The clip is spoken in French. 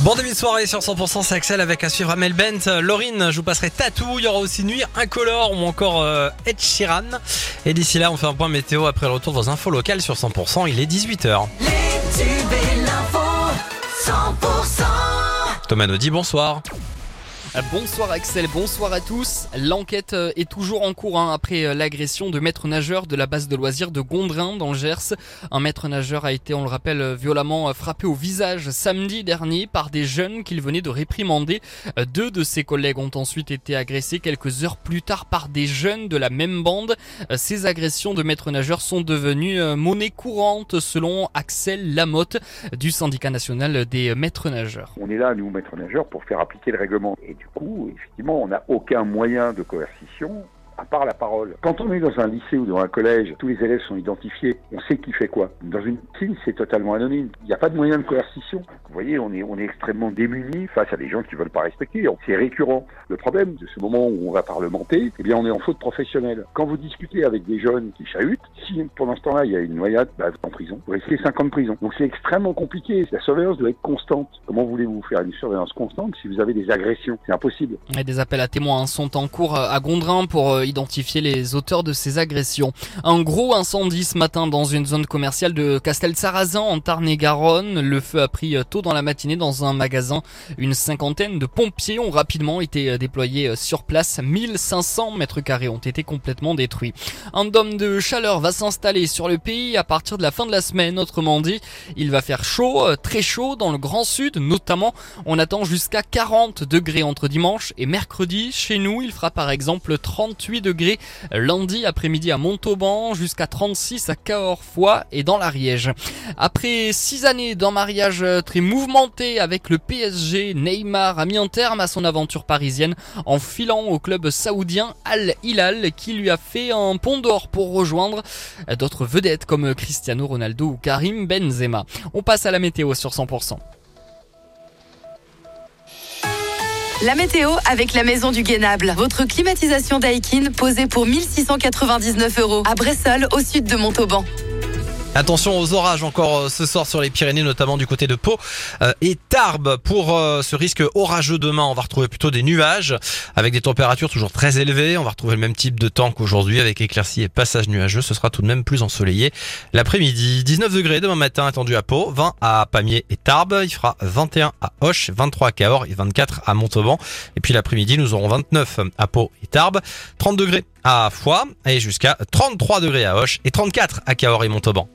Bon début de soirée sur 100% c'est Axel avec à suivre Amel Bent, Laurine, je vous passerai Tatou, il y aura aussi Nuit Incolore ou encore euh, Ed Sheeran. Et d'ici là on fait un point météo après le retour dans infos locales sur 100%, il est 18h. Les tubes et l'info 100% Thomas Naudy, bonsoir. Bonsoir Axel, bonsoir à tous. L'enquête euh, est toujours en cours hein, après euh, l'agression de maître nageur de la base de loisirs de Gondrin dans le Gers. Un maître nageur a été, on le rappelle, euh, violemment frappé au visage samedi dernier par des jeunes qu'il venait de réprimander. Deux de ses collègues ont ensuite été agressés quelques heures plus tard par des jeunes de la même bande. Ces agressions de maître nageur sont devenues monnaie courante selon Axel Lamotte du syndicat national des maîtres nageurs. On est là, nous, maîtres nageurs, pour faire appliquer le règlement. Du coup, effectivement, on n'a aucun moyen de coercition à part la parole. Quand on est dans un lycée ou dans un collège, tous les élèves sont identifiés, on sait qui fait quoi. Dans une piscine, c'est totalement anonyme. Il n'y a pas de moyen de coercition. Vous voyez, on est, on est extrêmement démunis face à des gens qui veulent pas respecter. C'est récurrent. Le problème de ce moment où on va parlementer, eh bien, on est en faute professionnelle. Quand vous discutez avec des jeunes qui chahutent, si pendant ce temps-là, il y a une noyade, bah, en prison. Vous risquez 5 ans de prison. Donc c'est extrêmement compliqué. La surveillance doit être constante. Comment voulez-vous faire une surveillance constante si vous avez des agressions? C'est impossible. Et des appels à témoins sont en cours à Gondrin pour euh, identifier les auteurs de ces agressions. Un gros incendie ce matin dans une zone commerciale de Castel-Sarrazin en Tarn-et-Garonne. Le feu a pris tôt dans la matinée dans un magasin. Une cinquantaine de pompiers ont rapidement été déployés sur place. 1500 mètres carrés ont été complètement détruits. Un dôme de chaleur va s'installer sur le pays à partir de la fin de la semaine. Autrement dit, il va faire chaud, très chaud dans le Grand Sud notamment. On attend jusqu'à 40 degrés entre dimanche et mercredi. Chez nous, il fera par exemple 38 degrés lundi après-midi à Montauban jusqu'à 36 à Cahors-Foix et dans l'Ariège. Après six années d'un mariage très mouvementé avec le PSG, Neymar a mis un terme à son aventure parisienne en filant au club saoudien Al Hilal qui lui a fait un pont d'or pour rejoindre d'autres vedettes comme Cristiano Ronaldo ou Karim Benzema. On passe à la météo sur 100%. La météo avec la maison du Guénable. Votre climatisation Daikin posée pour 1699 euros à Bressol au sud de Montauban. Attention aux orages encore euh, ce soir sur les Pyrénées, notamment du côté de Pau euh, et Tarbes. Pour euh, ce risque orageux demain, on va retrouver plutôt des nuages avec des températures toujours très élevées. On va retrouver le même type de temps qu'aujourd'hui avec éclaircies et passages nuageux. Ce sera tout de même plus ensoleillé l'après-midi. 19 degrés demain matin attendu à Pau, 20 à Pamiers et Tarbes. Il fera 21 à Hoche, 23 à Cahors et 24 à Montauban. Et puis l'après-midi, nous aurons 29 à Pau et Tarbes, 30 degrés à Foix et jusqu'à 33 degrés à Hoche et 34 à Cahors et Montauban.